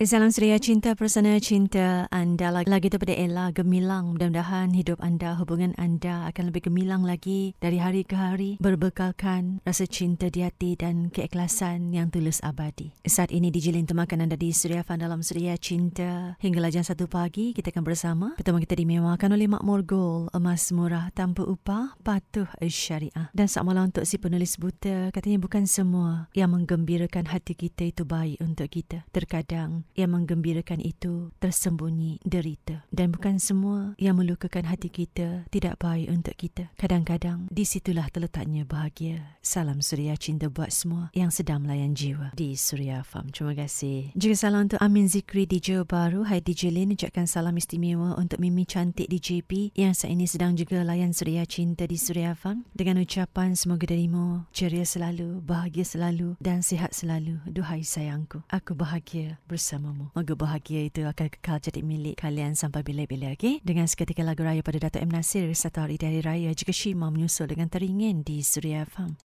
Salam Suria Cinta Persana Cinta anda. Lagi tu pada Ella gemilang. Mudah-mudahan hidup anda hubungan anda akan lebih gemilang lagi dari hari ke hari. Berbekalkan rasa cinta di hati dan keikhlasan yang tulus abadi. Saat ini dijilin temakan anda di Suria Fan dalam Suria Cinta. Hingga jam satu pagi kita akan bersama. Pertama kita dimewahkan oleh Makmur Gold emas murah tanpa upah patuh syariah. Dan saat malam untuk si penulis buta. Katanya bukan semua yang menggembirakan hati kita itu baik untuk kita. Terkadang yang menggembirakan itu tersembunyi derita. Dan bukan semua yang melukakan hati kita tidak baik untuk kita. Kadang-kadang di situlah terletaknya bahagia. Salam Suria Cinta buat semua yang sedang melayan jiwa di Suria Farm. Terima kasih. Juga salam untuk Amin Zikri di Johor Baru. Hai DJ Lin, ucapkan salam istimewa untuk Mimi Cantik di JP yang saat ini sedang juga layan Suria Cinta di Suria Farm. Dengan ucapan semoga darimu ceria selalu, bahagia selalu dan sihat selalu. Duhai sayangku, aku bahagia bersama bersamamu. Moga bahagia itu akan kekal jadi milik kalian sampai bila-bila. Okay? Dengan seketika lagu raya pada Dato' M. Nasir, satu hari dari raya, jika Shima menyusul dengan teringin di Suria Farm.